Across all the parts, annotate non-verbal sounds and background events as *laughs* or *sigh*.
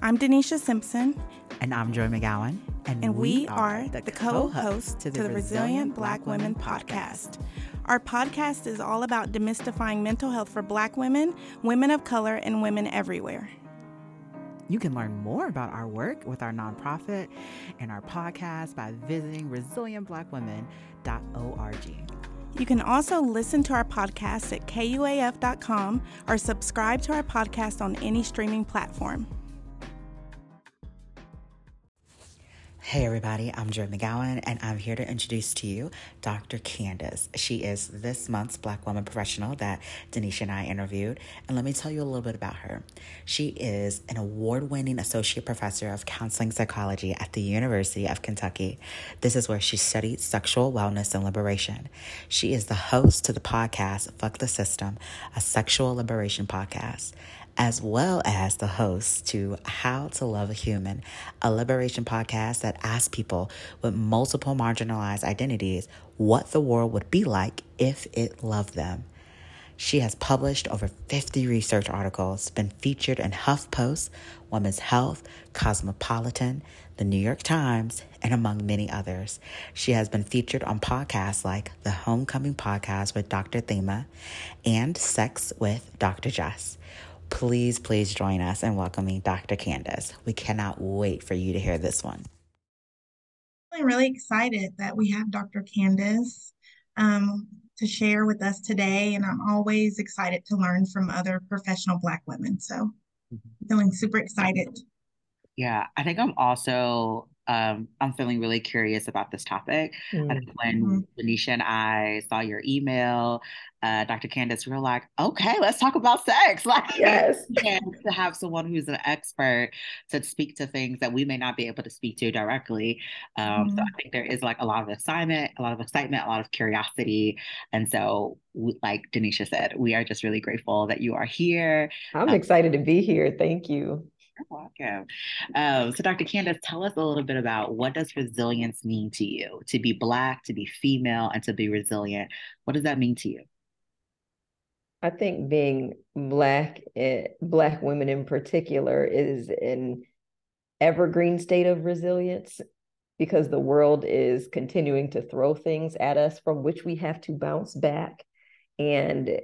I'm Denisha Simpson. And I'm Joy McGowan. And, and we, we, are the, the co hosts to, the, to the Resilient Black Women podcast. Our podcast is all about demystifying mental health for Black women, women of color, and women everywhere. You can learn more about our work with our nonprofit and our podcast by visiting resilientblackwomen.org. You can also listen to our podcast at kuaf.com or subscribe to our podcast on any streaming platform. Hey everybody, I'm Joy McGowan and I'm here to introduce to you Dr. Candice. She is this month's Black Woman Professional that Denisha and I interviewed. And let me tell you a little bit about her. She is an award winning associate professor of counseling psychology at the University of Kentucky. This is where she studied sexual wellness and liberation. She is the host to the podcast Fuck the System, a sexual liberation podcast as well as the host to How to Love a Human, a liberation podcast that asks people with multiple marginalized identities what the world would be like if it loved them. She has published over 50 research articles, been featured in HuffPost, Women's Health, Cosmopolitan, the New York Times, and among many others. She has been featured on podcasts like the Homecoming Podcast with Dr. Thema and Sex with Dr. Jess please, please join us in welcoming Dr. Candice. We cannot wait for you to hear this one. I'm really excited that we have Dr. Candice um, to share with us today, and I'm always excited to learn from other professional Black women. So, mm-hmm. feeling super excited. Yeah, I think I'm also um, I'm feeling really curious about this topic. Mm-hmm. when mm-hmm. And I saw your email, uh, Dr. Candice, we were like, okay, let's talk about sex. *laughs* Like, yes, *laughs* to have someone who's an expert to speak to things that we may not be able to speak to directly. Um, mm-hmm. So I think there is like a lot of excitement, a lot of excitement, a lot of curiosity, and so like Denisha said, we are just really grateful that you are here. I'm um, excited to be here. Thank you. You're welcome. Um, so, Dr. Candice, tell us a little bit about what does resilience mean to you? To be Black, to be female, and to be resilient. What does that mean to you? I think being Black, eh, Black women in particular, is an evergreen state of resilience because the world is continuing to throw things at us from which we have to bounce back. And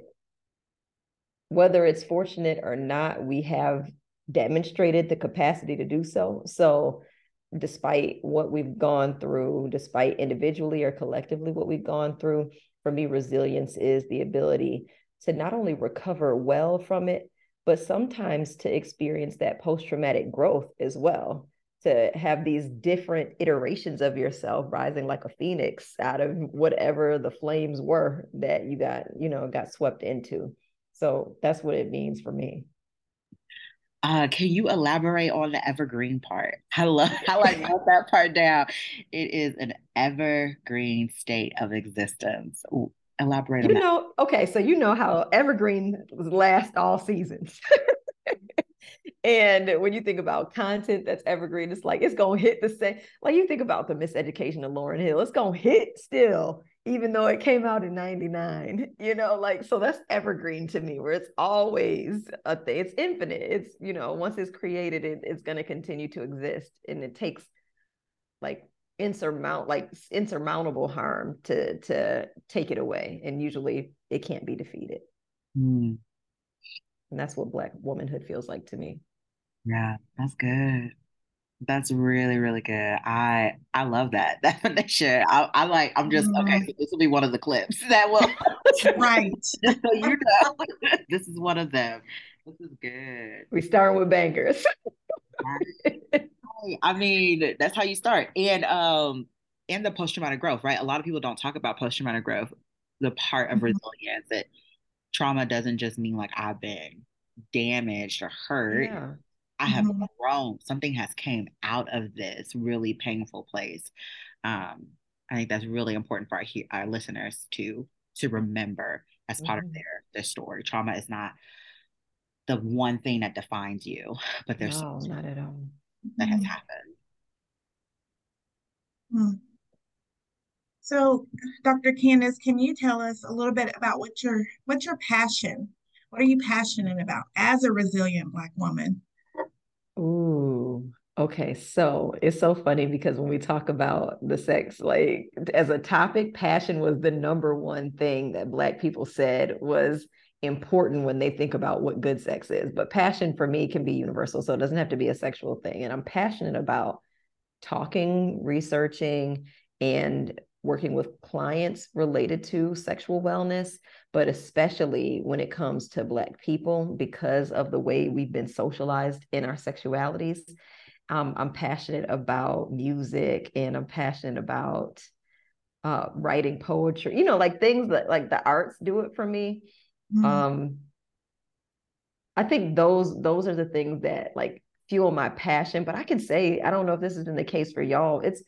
whether it's fortunate or not, we have demonstrated the capacity to do so. So, despite what we've gone through, despite individually or collectively what we've gone through, for me, resilience is the ability to not only recover well from it, but sometimes to experience that post traumatic growth as well. To have these different iterations of yourself rising like a phoenix out of whatever the flames were that you got, you know, got swept into. So that's what it means for me. Uh, can you elaborate on the evergreen part? I love how *laughs* I wrote that part down. It is an evergreen state of existence. Ooh, elaborate you on know, that. okay, so you know how evergreen last all seasons. *laughs* and when you think about content that's evergreen, it's like it's gonna hit the same. Like you think about the miseducation of Lauryn Hill, it's gonna hit still even though it came out in 99 you know like so that's evergreen to me where it's always a thing. It's infinite. It's you know once it's created it, it's going to continue to exist and it takes like insurmount like insurmountable harm to to take it away and usually it can't be defeated. Mm. and that's what black womanhood feels like to me. Yeah that's good that's really, really good. I I love that *laughs* definition. I, I like. I'm just mm. okay. Mm-hmm. So this will be one of the clips *laughs* that will. right. *laughs* so you know, this is one of them. This is good. We start with bangers. I mean, that's how you start. And um, and the post traumatic growth, right? A lot of people don't talk about post traumatic growth. The part of mm-hmm. resilience that trauma doesn't just mean like I've been damaged or hurt. Yeah I have mm-hmm. grown. Something has came out of this really painful place. Um, I think that's really important for our, our listeners to to remember as part mm-hmm. of their their story. Trauma is not the one thing that defines you, *laughs* but there's no, not at all that has mm-hmm. happened. Hmm. So, Dr. Candice, can you tell us a little bit about what your what's your passion? What are you passionate about as a resilient Black woman? Ooh, Okay, so it's so funny because when we talk about the sex, like as a topic, passion was the number one thing that Black people said was important when they think about what good sex is. But passion for me can be universal. So it doesn't have to be a sexual thing. And I'm passionate about talking, researching, and working with clients related to sexual wellness, but especially when it comes to Black people because of the way we've been socialized in our sexualities um, I'm passionate about music and I'm passionate about uh, writing poetry, you know, like things that like the arts do it for me. Mm-hmm. Um, I think those those are the things that like fuel my passion. But I can say, I don't know if this has been the case for y'all. It's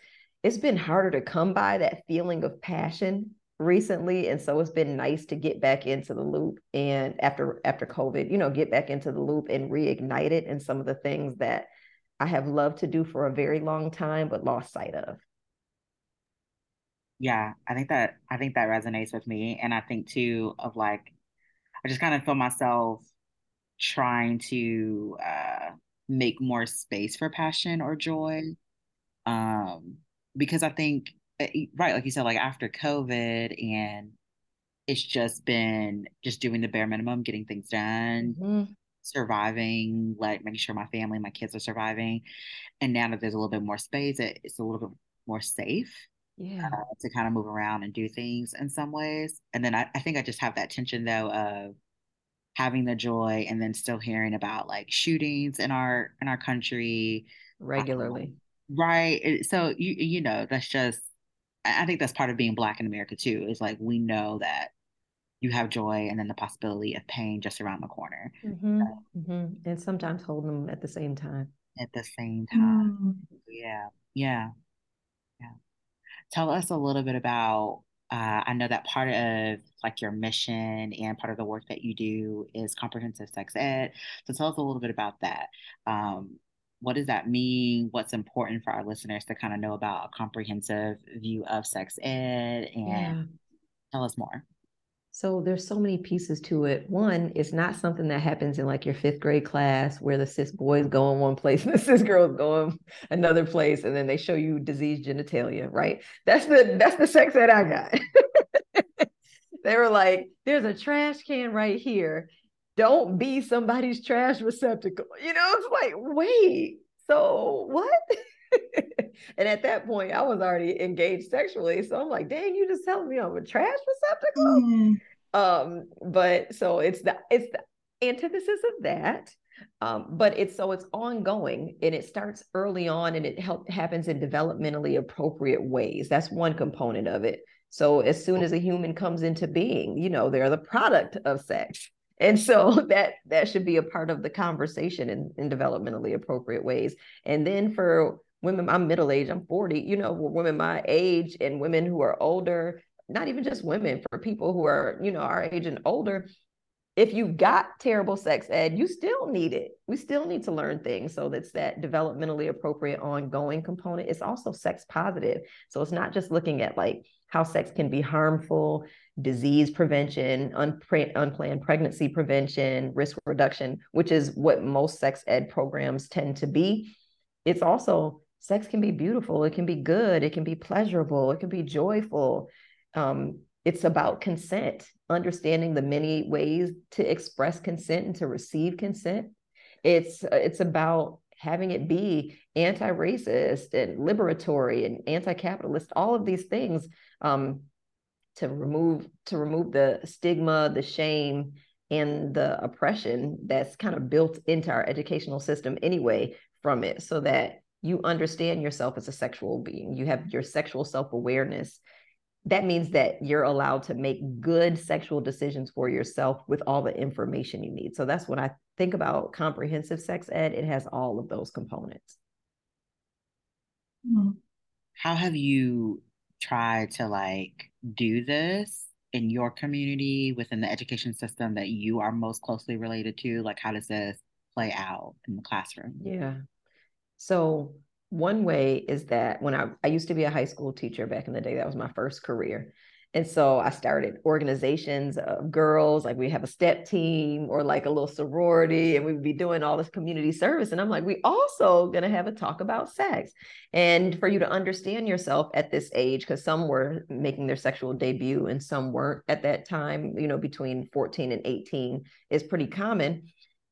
it's been harder to come by that feeling of passion recently and so it's been nice to get back into the loop and after after covid you know get back into the loop and reignite it and some of the things that I have loved to do for a very long time, but lost sight of. Yeah, I think that I think that resonates with me. And I think too of like I just kind of feel myself trying to uh make more space for passion or joy. Um because I think eh, right, like you said, like after COVID and it's just been just doing the bare minimum, getting things done, mm-hmm surviving, like making sure my family, my kids are surviving. And now that there's a little bit more space, it, it's a little bit more safe. Yeah. Uh, to kind of move around and do things in some ways. And then I, I think I just have that tension though of having the joy and then still hearing about like shootings in our in our country regularly. Um, right. So you you know, that's just I think that's part of being black in America too, is like we know that you have joy and then the possibility of pain just around the corner. Mm-hmm, mm-hmm. And sometimes holding them at the same time. At the same time. Mm. Yeah. Yeah. Yeah. Tell us a little bit about uh, I know that part of like your mission and part of the work that you do is comprehensive sex ed. So tell us a little bit about that. Um, what does that mean? What's important for our listeners to kind of know about a comprehensive view of sex ed? And yeah. tell us more. So there's so many pieces to it. One, it's not something that happens in like your fifth grade class where the cis boys go in one place *laughs* and the cis girls go in another place, and then they show you disease genitalia, right? That's the that's the sex that I got. *laughs* they were like, "There's a trash can right here. Don't be somebody's trash receptacle." You know, it's like, wait, so what? *laughs* and at that point, I was already engaged sexually. So I'm like, dang, you just telling me I'm a trash receptacle. Mm. Um, but so it's the it's the antithesis of that. Um, but it's so it's ongoing and it starts early on and it help, happens in developmentally appropriate ways. That's one component of it. So as soon as a human comes into being, you know, they're the product of sex. And so *laughs* that that should be a part of the conversation in, in developmentally appropriate ways. And then for women, I'm middle age, I'm 40, you know, women my age and women who are older, not even just women, for people who are, you know, our age and older, if you got terrible sex ed, you still need it. We still need to learn things. So that's that developmentally appropriate ongoing component. It's also sex positive. So it's not just looking at like how sex can be harmful, disease prevention, unpre- unplanned pregnancy prevention, risk reduction, which is what most sex ed programs tend to be. It's also sex can be beautiful, it can be good, it can be pleasurable, it can be joyful. Um, it's about consent, understanding the many ways to express consent and to receive consent. It's it's about having it be anti-racist and liberatory and anti-capitalist, all of these things um, to remove to remove the stigma, the shame, and the oppression that's kind of built into our educational system anyway from it, so that you understand yourself as a sexual being, you have your sexual self awareness. That means that you're allowed to make good sexual decisions for yourself with all the information you need. So that's when I think about comprehensive sex ed, it has all of those components. Hmm. How have you tried to like do this in your community within the education system that you are most closely related to? Like, how does this play out in the classroom? Yeah. So one way is that when I, I used to be a high school teacher back in the day, that was my first career. And so I started organizations of girls, like we have a step team or like a little sorority, and we'd be doing all this community service. And I'm like, we also gonna have a talk about sex. And for you to understand yourself at this age, because some were making their sexual debut and some weren't at that time, you know, between 14 and 18 is pretty common.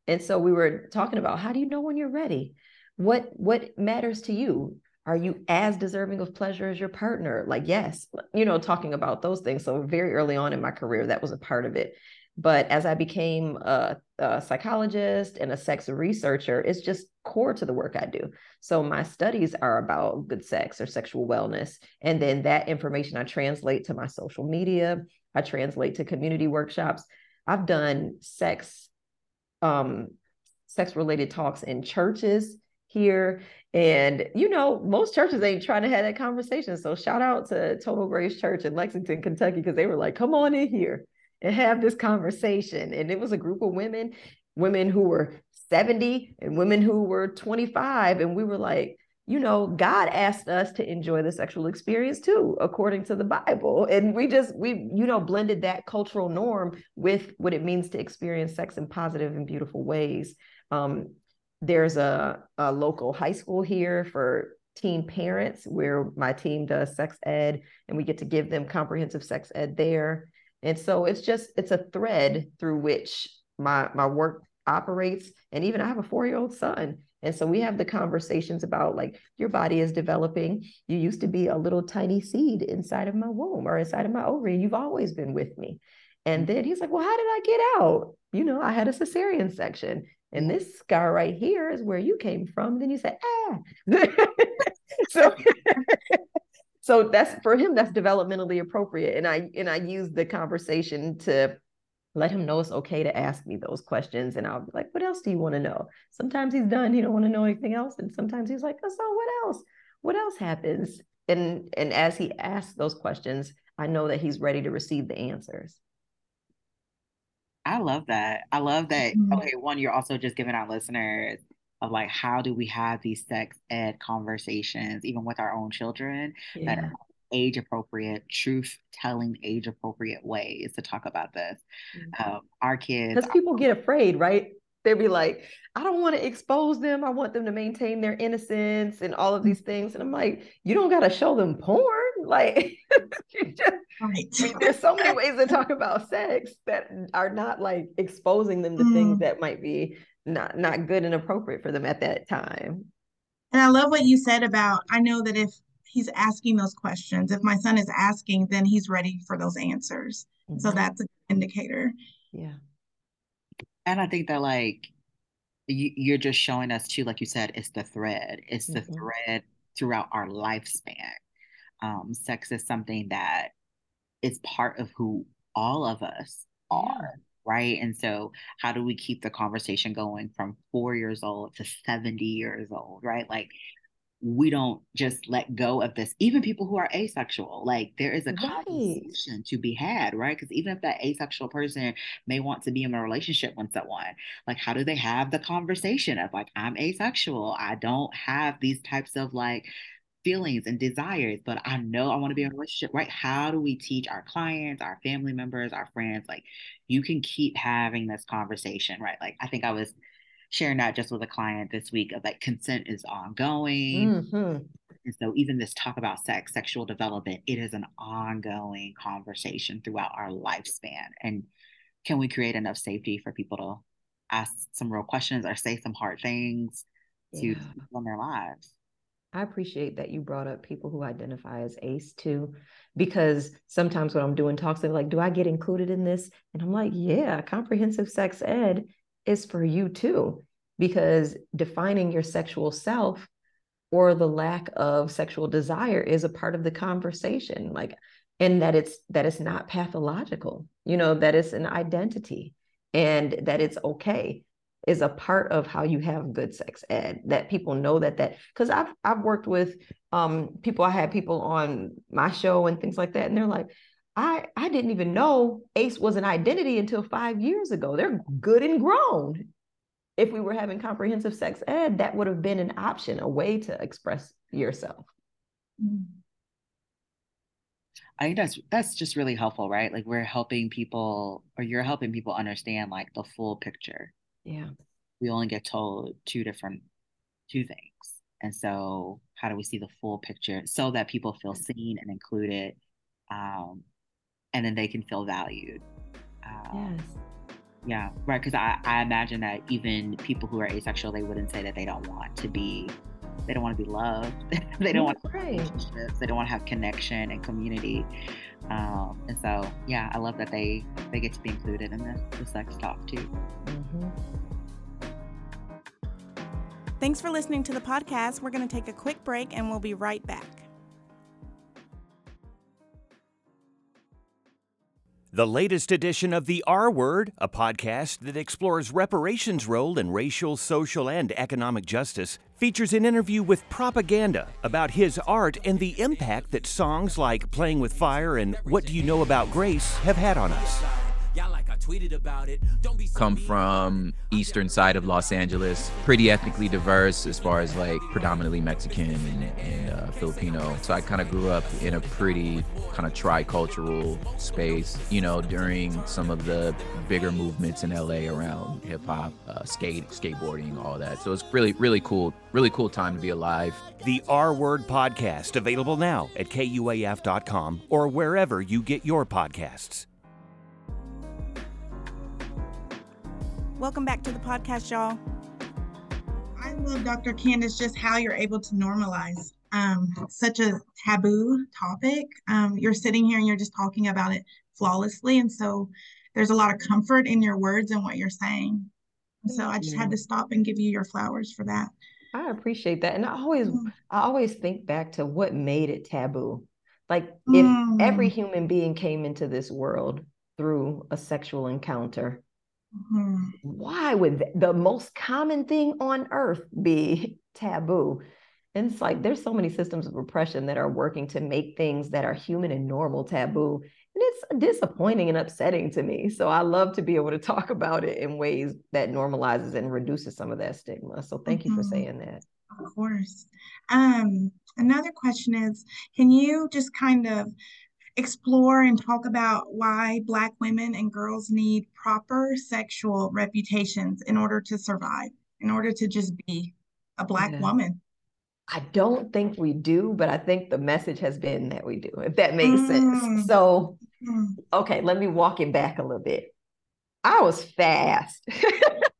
And so we were talking about how do you know when you're ready? What what matters to you? Are you as deserving of pleasure as your partner? Like yes you know talking about those things. So very early on in my career that was a part of it. But as i became a, a, psychologist and a sex researcher it's just core to the work i do. So my studies are about good sex or sexual wellness. And then that information i translate to my social media. I translate to community workshops. I've done sex um sex related talks in churches here. And, you know, most churches ain't trying to have that conversation. So shout out to Total Grace Church in Lexington, Kentucky, because they were like, come on in here and have this conversation. And it was a group of women, women who were 70 and women who were 25. And we were like, you know, God asked us to enjoy the sexual experience too, according to the Bible. And we just, we, you know, blended that cultural norm with what it means to experience sex in positive and beautiful ways. Um, there's a, a local high school here for teen parents where my team does sex ed and we get to give them comprehensive sex ed there. And so it's just it's a thread through which my my work operates. And even I have a four-year-old son. And so we have the conversations about like your body is developing. You used to be a little tiny seed inside of my womb or inside of my ovary. You've always been with me. And mm. then he's like, Well, how did I get out? You know, I had a cesarean section and this scar right here is where you came from. Then you say, ah. *laughs* so, *laughs* so that's for him, that's developmentally appropriate. And I and I use the conversation to let him know it's okay to ask me those questions. And I'll be like, what else do you want to know? Sometimes he's done, he don't want to know anything else. And sometimes he's like, oh, so what else? What else happens? And and as he asks those questions, I know that he's ready to receive the answers. I love that. I love that. Mm-hmm. Okay, one, you're also just giving our listeners of like how do we have these sex ed conversations, even with our own children, yeah. that are age appropriate, truth telling, age appropriate ways to talk about this. Mm-hmm. Um, our kids, because people get afraid, right? They'd be like, I don't want to expose them. I want them to maintain their innocence and all of these things. And I'm like, you don't got to show them porn. Like, *laughs* just, right. I mean, there's so many *laughs* ways to talk about sex that are not like exposing them to mm. things that might be not not good and appropriate for them at that time. And I love what you said about I know that if he's asking those questions, if my son is asking, then he's ready for those answers. Mm-hmm. So that's an indicator. Yeah. And I think that like you, you're just showing us too, like you said, it's the thread. It's the mm-hmm. thread throughout our lifespan um, sex is something that is part of who all of us are. Yeah. Right. And so, how do we keep the conversation going from four years old to 70 years old? Right. Like, we don't just let go of this. Even people who are asexual, like there is a right. conversation to be had, right? Because even if that asexual person may want to be in a relationship with someone, like how do they have the conversation of like, I'm asexual. I don't have these types of like feelings and desires, but I know I want to be in a relationship, right? How do we teach our clients, our family members, our friends? Like, you can keep having this conversation, right? Like, I think I was sharing that just with a client this week of like consent is ongoing. Mm-hmm. And so, even this talk about sex, sexual development, it is an ongoing conversation throughout our lifespan. And can we create enough safety for people to ask some real questions or say some hard things yeah. to in their lives? I appreciate that you brought up people who identify as ACE too, because sometimes when I'm doing talks, they're like, Do I get included in this? And I'm like, Yeah, comprehensive sex ed is for you too, because defining your sexual self or the lack of sexual desire is a part of the conversation. Like, and that it's that it's not pathological, you know, that it's an identity and that it's okay is a part of how you have good sex ed that people know that that because I've I've worked with um people I had people on my show and things like that and they're like I I didn't even know ACE was an identity until 5 years ago they're good and grown if we were having comprehensive sex ed that would have been an option a way to express yourself mm-hmm. I think that's that's just really helpful, right? Like we're helping people or you're helping people understand like the full picture. Yeah. We only get told two different two things. And so how do we see the full picture so that people feel seen and included? Um, and then they can feel valued. Um, yes. Yeah, right. Because I, I imagine that even people who are asexual, they wouldn't say that they don't want to be they don't want to be loved. *laughs* they don't want relationships. They don't want to have connection and community. Um, and so, yeah, I love that they they get to be included in the, the sex talk too. Mm-hmm. Thanks for listening to the podcast. We're going to take a quick break and we'll be right back. The latest edition of The R Word, a podcast that explores reparations' role in racial, social, and economic justice, features an interview with Propaganda about his art and the impact that songs like Playing with Fire and What Do You Know About Grace have had on us come from eastern side of Los Angeles, pretty ethnically diverse as far as like predominantly Mexican and, and uh, Filipino. So I kind of grew up in a pretty kind of tri-cultural space. You know, during some of the bigger movements in LA around hip hop, uh, skate, skateboarding, all that. So it's really, really cool, really cool time to be alive. The R Word Podcast available now at kuaf.com or wherever you get your podcasts. Welcome back to the podcast, y'all. I love Dr. Candice just how you're able to normalize um, such a taboo topic. Um, you're sitting here and you're just talking about it flawlessly. And so there's a lot of comfort in your words and what you're saying. so I just had to stop and give you your flowers for that. I appreciate that. And I always mm. I always think back to what made it taboo. Like if mm. every human being came into this world through a sexual encounter, Mm-hmm. Why would the most common thing on earth be *laughs* taboo? And it's like there's so many systems of oppression that are working to make things that are human and normal taboo. And it's disappointing and upsetting to me. So I love to be able to *laughs* talk about it in ways that normalizes and reduces some of that stigma. So thank mm-hmm. you for mm-hmm. saying that. Of course. Um, another question is can you just kind of explore and talk about why Black women and girls need proper sexual reputations in order to survive, in order to just be a Black yeah. woman. I don't think we do, but I think the message has been that we do, if that makes mm. sense. So, mm. okay, let me walk it back a little bit. I was fast. *laughs*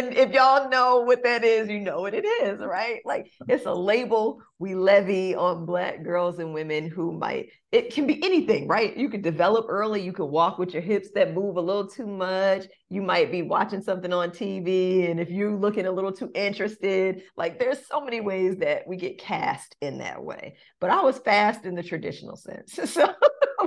and if y'all know what that is, you know what it is, right? Like it's a label we levy on black girls and women who might it can be anything, right? You could develop early, you could walk with your hips that move a little too much. You might be watching something on TV and if you're looking a little too interested, like there's so many ways that we get cast in that way. But I was fast in the traditional sense. *laughs* So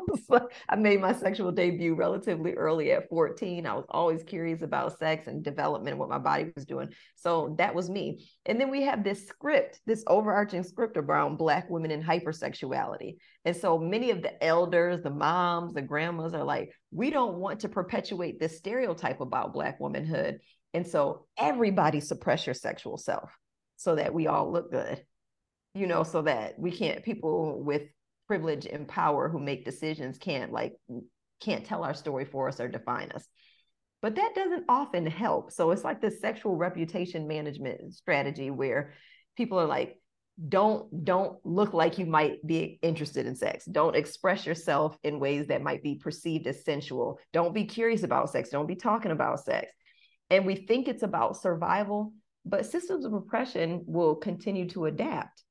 *laughs* I made my sexual debut relatively early at 14. I was always curious about sex and development, and what my body was doing. So that was me. And then we have this script, this overarching script around Black women and hypersexuality. And so many of the elders, the moms, the grandmas are like, we don't want to perpetuate this stereotype about Black womanhood. And so everybody suppress your sexual self so that we all look good you know, so that we can't, people with privilege and power who make decisions can't like can't tell our story for us or define us. But that doesn't often help. So it's like this sexual reputation management strategy where people are like don't don't look like you might be interested in sex. Don't express yourself in ways that might be perceived as sensual. Don't be curious about sex. Don't be talking about sex. And we think it's about survival but systems of oppression will continue to adapt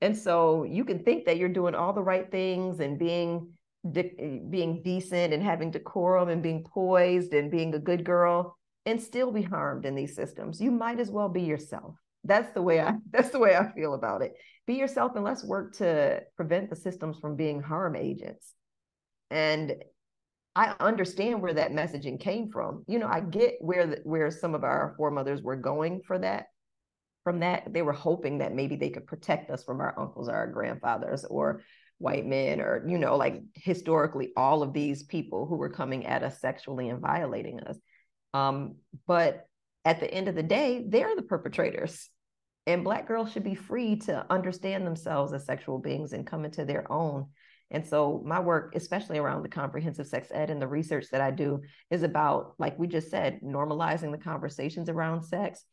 and so you can think that you're doing all the right things and being de- eh, being decent and having decorum and being poised and being a good girl and still be harmed in these systems. You might as well be yourself. That's the way I that's the way I feel about it. Be yourself and let's work to prevent the systems from being harm agents. And I understand where that messaging came from. You know, I get where the, where some of our foremothers were going for that from that they were hoping that maybe they could protect us from our uncles or our grandfathers or white men or you know like historically all of these people who were coming at us sexually and violating us. Um, but at the end of the day they're the perpetrators and black girls should be free to understand themselves as sexual beings and come into their own. And so my work especially around the comprehensive sex ed and the research that i do is about like we just said normalizing the conversations around sex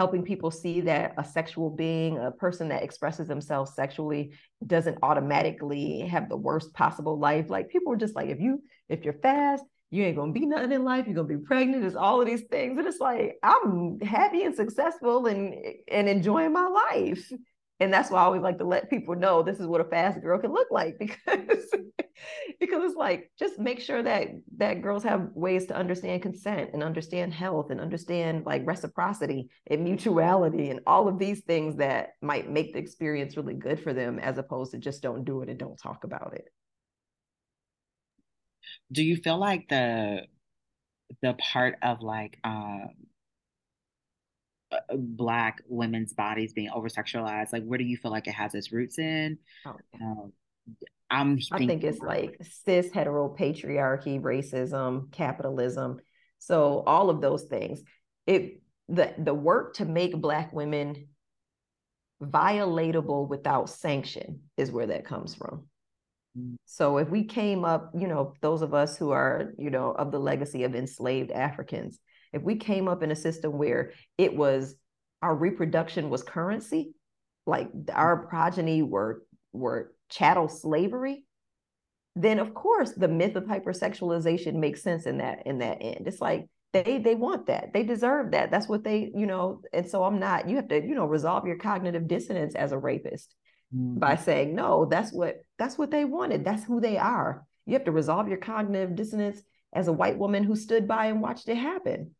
helping people see that a sexual being a person that expresses themselves sexually doesn't automatically have the worst possible life like people are just like if you if you're fast you ain't gonna be nothing in life. You're gonna be pregnant. It's all of these things, and it's like I'm happy and successful and and enjoying my life. And that's why I always like to let people know this is what a fast girl can look like *laughs* because because it's like just make sure that that girls have ways to understand consent and understand health and understand like reciprocity and mutuality and all of these things that might make the experience really good for them as opposed to just don't do it and don't talk about it. Do you feel like the the part of like um Uh, uh, black women's bodies being over sexualized like where do you feel like it has its roots in? Oh, yeah. um, i'm i think it's like cis hetero patriarchy racism capitalism. So all of those things. It the the work to make black women violatable without sanction is where that comes from. Mm. So if we came up, you know, those of us who are, you know, of the legacy of enslaved Africans, if we came up in a system where it was our reproduction was currency, like our progeny were were chattel slavery, then of course the myth of hypersexualization makes sense in that in that end. It's like they they want that. They deserve that. That's what they, you know, and so I'm not, you have to, you know, resolve your cognitive dissonance as a rapist mm-hmm. by saying no that's what that's what they wanted that's who they are you have to resolve your cognitive dissonance as a white woman who stood by and watched it happen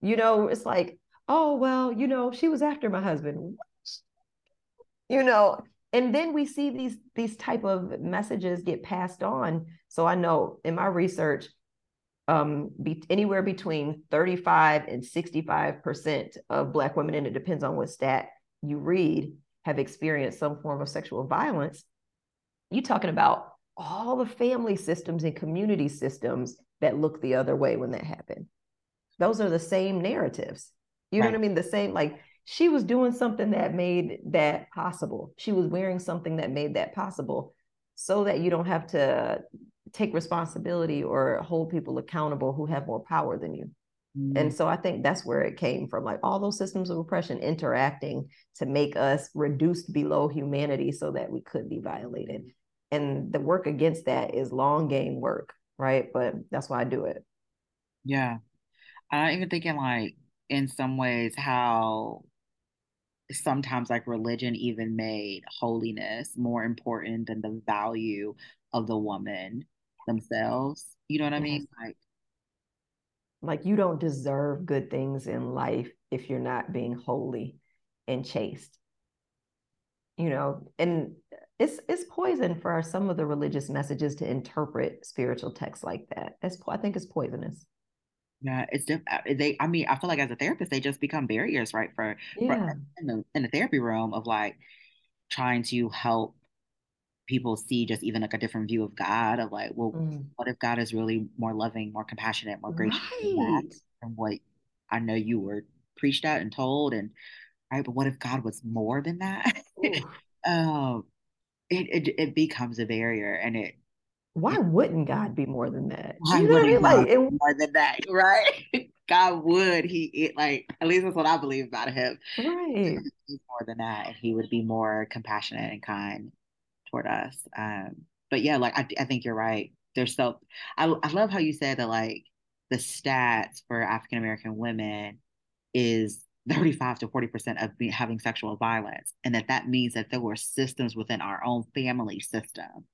you know it's like oh well you know she was after my husband. You know and then we see these these type of messages get passed on. So i know in my research um, be anywhere between 35 and 65 percent of black women and it depends on what stat you read have experienced some form of sexual violence, you're talking about all the family systems and community systems that look the other way when that happened. Those are the same narratives. You right. know what I mean? The same, like she was doing something that made that possible. She was wearing something that made that possible so that you don't have to take responsibility or hold people accountable who have more power than you. Mm-hmm. And so I think that's where it came from, like all those systems of oppression interacting to make us reduced below humanity so that we could be violated. And the work against that is long game work, right? But that's why I do it. Yeah. I'm even thinking like in some ways how sometimes like religion even made holiness more important than the value of the woman themselves. You know what. I mm-hmm. mean? Like like you don't deserve good things in life if you're not being holy and chaste you know and it's it's poison for some of the religious messages to interpret spiritual texts like that it's i think it's poisonous yeah it's diff- uh, they i mean i feel like as a therapist they just become barriers right for, yeah. for in the in the therapy room of like trying to help people see just even like a different view of God of like, well, mm. what if God is really more loving, more compassionate, more gracious right. than what I know you were preached at and told and right, but what if God was more than that? *laughs* um it, it it becomes a barrier and it why wouldn't God be more than that? Why you know wouldn't I mean? like, it, more than that, *laughs* right? God would. He it, like at least that's what I believe about him. Right. He's more than that, and he would be more compassionate and kind toward us. Um, but yeah, like I, I think you're right. There's so I, I love how you said that like the stats for African American women is 35 to 40 percent of be, having sexual violence, and that that means that there were systems within our own family system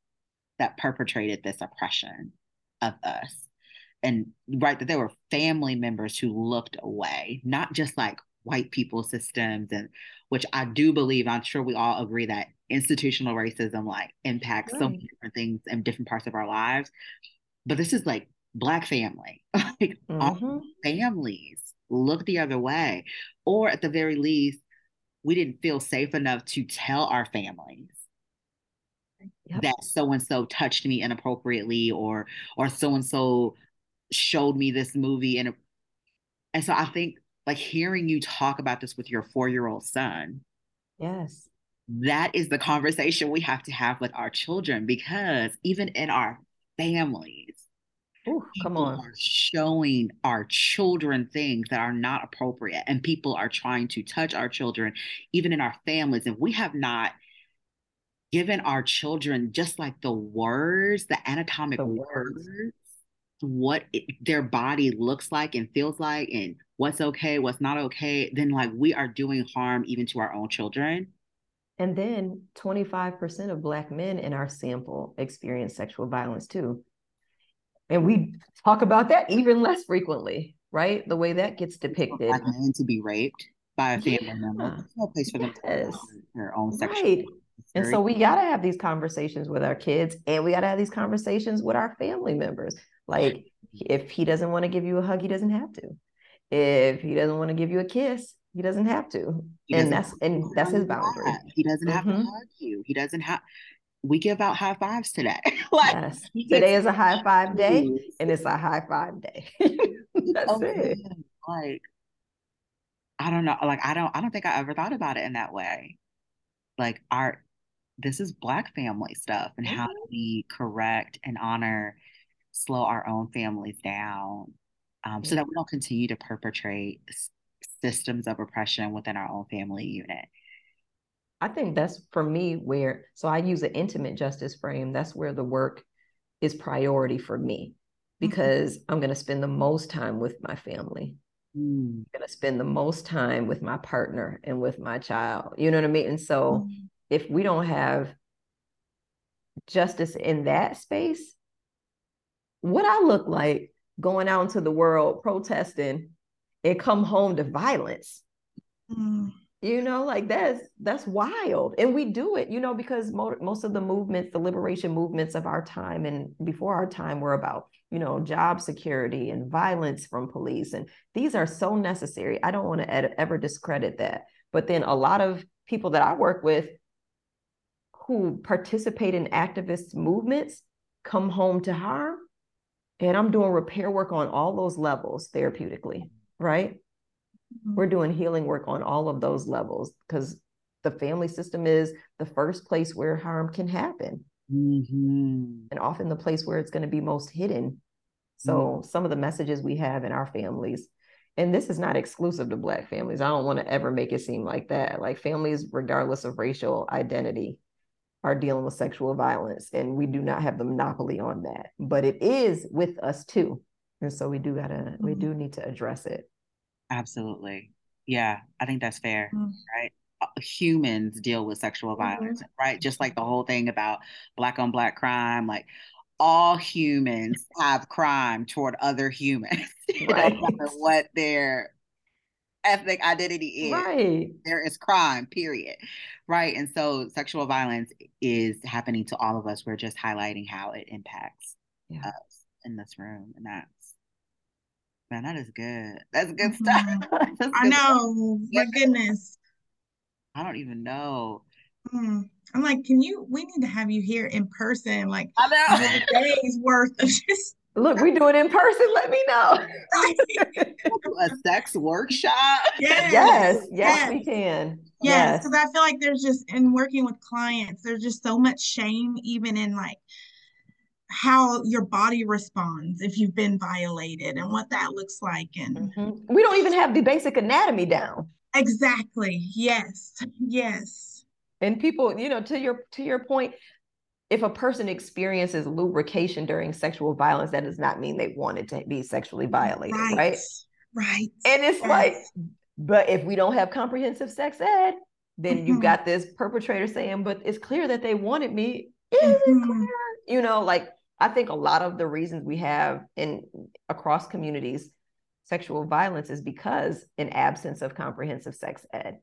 that perpetrated this oppression of us. And right, that there were family members who looked away, not just like white people systems and which I do believe, I'm sure we all agree that institutional racism like impacts right. so many different things in different parts of our lives. But this is like black family, *laughs* like mm-hmm. families look the other way, or at the very least, we didn't feel safe enough to tell our families yep. that so and so touched me inappropriately, or or so and so showed me this movie and and so I think like hearing you talk about this with your four year old son. Yes. That is the conversation we have to have with our children because even in our families, Ooh, come on. are showing our children things that are not appropriate, and people are trying to touch our children, even in our families. And we have not given our children just like the words, the anatomic The words, words. what it, their body looks like and feels like, and what's okay, what's not okay. Then, like, we are doing harm even to our own children. And then 25% of Black men in our sample experience sexual violence too. And we talk about that even less frequently, right? The way that gets depicted. Black men to be raped by a family member. There's no place for them to Yes. their own sexual. Right. And so we got to have these conversations with our kids and we got to have these conversations with our family members. Like, if he doesn't want to give you a hug, he doesn't have to. If he doesn't want to give you a kiss, he doesn't have to. He and that's and that's his boundary. He doesn't have to Mhm. hug you. He doesn't have. We give out high fives today. *laughs* like Yes. Today is a high five day and it's a high five day. *laughs* that's Oh, it. man. Like I don't know. Like I don't. I don't think I ever thought about it in that way. Like our, this is Black family stuff, and how do Mhm. we correct and honor, slow our own families down, um, so that we don't continue to perpetrate s- systems of oppression within our own family unit. I think that's for me where, so I use an intimate justice frame. That's where the work is priority for me because I'm going to spend the most time with my family. Mm, I'm going to spend the most time with my partner and with my child. You know what I mean? And so Mhm. If we don't have justice in that space, what I look like going out into the world protesting and come home to violence. Mm. you know like that's that's wild. And we do it you know because mo- most of the movements the liberation movements of our time and before our time were about you know job security and violence from police. And these are so necessary. I don't want to ed- ever discredit that. But then a lot of people that i work with who participate in activist movements come home to harm and i'm doing repair work on all those levels therapeutically right? We're doing healing work on all of those levels because the family system is the first place where harm can happen. Mhm. and often the place where it's going to be most hidden. So some of the messages we have in our families and this is not exclusive to black families i don't want to ever make it seem like that. Like families regardless of racial identity are dealing with sexual violence and we do not have the monopoly on that but it is with us too and so we do gotta we Mhm. do need to address it Absolutely. Yeah, I think that's fair, Mm. right? Uh, Humans deal with sexual violence, right? Just like the whole thing about black on black crime, like all humans have crime toward other humans, *laughs* no Right. matter what their ethnic identity is. right There is crime, period. Right. And so sexual violence is happening to all of us. We're just highlighting how it impacts Yeah. us in this room. And that's, man, that is good. That's good Mhm. stuff. *laughs* That's I good know. Yeah. My goodness. I don't even know. Mm. I'm like, can you? We need to have you here in person, like a day's worth of *laughs* just Look, we do it in person. Let me know. *laughs* a sex workshop. yes, yes, yes, we can. Yes, Yes. because I feel like there's just in working with clients, there's just so much shame, even in like how your body responds if you've been violated and what that looks like. And Mhm. We don't even have the basic anatomy down. exactly, yes, yes. And people, you know, to your to your point, if a person experiences lubrication during sexual violence, that does not mean they wanted to be sexually violated, right? Right, right. And it's Yes. like, but if we don't have comprehensive sex ed, then you've Mhm. got this perpetrator saying, but it's clear that they wanted me. Is it Mhm. clear? You know, like I think a lot of the reasons we have in across communities sexual violence is because an absence of comprehensive sex ed.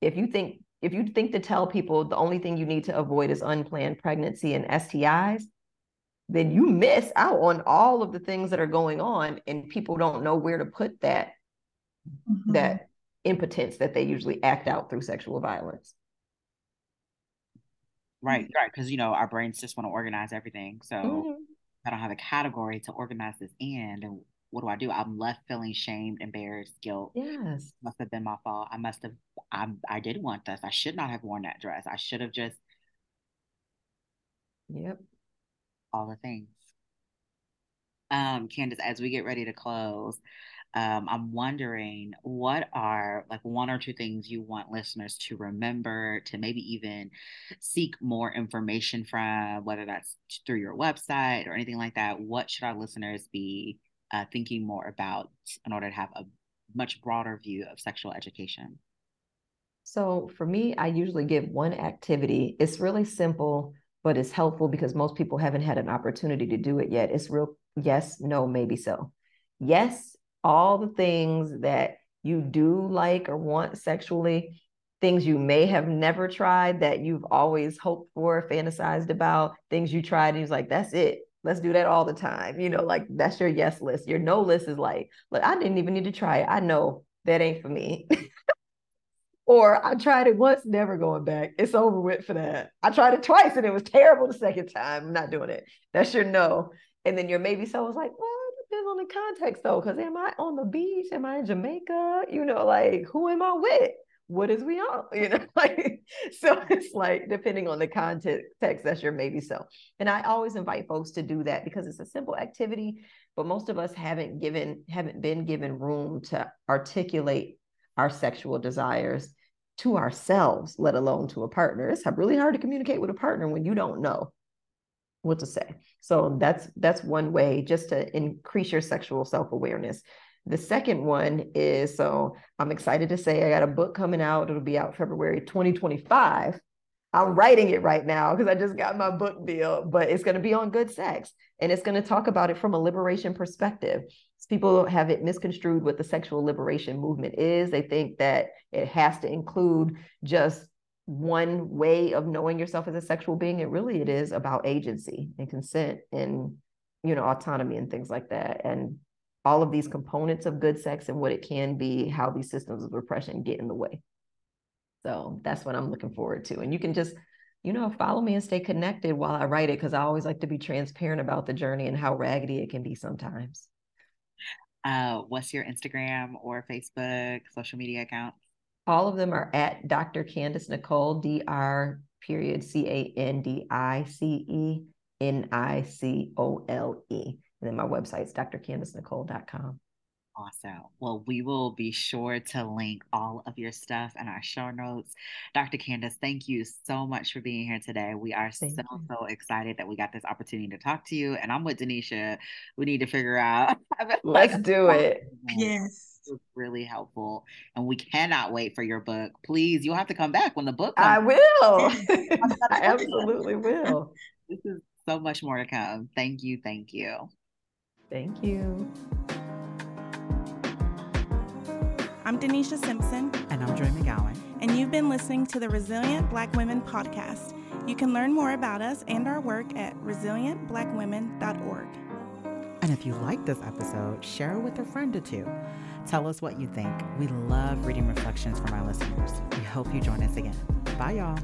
If you think if you think to tell people the only thing you need to avoid is unplanned pregnancy and STIs, then you miss out on all of the things that are going on and people don't know where to put that Mhm. that impotence that they usually act out through sexual violence. Right, right. Because you know, our brains just want to organize everything. So Mhm. I don't have a category to organize this in, and what do I do? I'm left feeling shamed, embarrassed, guilt. Yes. Must have been my fault. I must have I I did want this. I should not have worn that dress. I should have just Yep. All the things. Um, Candice, as we get ready to close, um, I'm wondering what are like one or two things you want listeners to remember, to maybe even seek more information from, whether that's through your website or anything like that. What should our listeners be uh, thinking more about in order to have a much broader view of sexual education? So for me, I usually give one activity. It's really simple, but it's helpful because most people haven't had an opportunity to do it yet. It's real yes, no, maybe so. Yes, all the things that you do like or want sexually, things you may have never tried that you've always hoped for, fantasized about, things you tried and you're like, that's it. Let's do that all the time. You know, like that's your yes list. Your no list is like, look, I didn't even need to try it. I know that ain't for me. *laughs* or I tried it once, never going back. It's over with for that. I tried it twice and it was terrible the second time. I'm not doing it. That's your no. And then your maybe so was like, well, it depends on the context though, because am I on the beach? Am I in Jamaica? You know, like who am I with? What is we all *laughs* You know, like so mm-hmm. it's like depending on the context, that's your maybe so. And I always invite folks to do that because it's a simple activity, but most of us haven't given haven't been given room to articulate our sexual desires to ourselves, let alone to a partner. It's really hard to communicate with a partner when you don't know what to say. So that's that's one way just to increase your sexual self-awareness. The second one is so I'm excited to say I got a book coming out. It'll be out February 2025. I'm writing it right now because I just got my book deal, but it's going to be on good sex and it's going to talk about it from a liberation perspective. People have it misconstrued what the sexual liberation movement is. They think that it has to include just one way of knowing yourself as a sexual being it really it is about agency and consent and you know autonomy and things like that and all of these components of good sex and what it can be how these systems of repression get in the way so that's what i'm looking forward to and you can just you know follow me and stay connected while i write it because i always like to be transparent about the journey and how raggedy it can be sometimes uh, what's your instagram or facebook social media account all of them are at Dr. Candice Nicole, D R period C A N D I C E N I C O L E. And then my website is drcandicenicole.com. Awesome. Well, we will be sure to link all of your stuff in our show notes. Dr. Candice, thank you so much for being here today. We are thank so, you. so excited that we got this opportunity to talk to you. And I'm with Denisha. We need to figure out. *laughs* Let's *laughs* do it. Yes was really helpful. And we cannot wait for your book. Please, you'll have to come back when the book comes. I will. *laughs* I absolutely will. This is so much more to come. Thank you. Thank you. Thank you. I'm Denisha Simpson. And I'm Joy McGowan. And you've been listening to the Resilient Black Women podcast. You can learn more about us and our work at resilientblackwomen.org. And if you like this episode, share it with a friend or two. Tell us what you think. We love reading reflections from our listeners. We hope you join us again. Bye, y'all.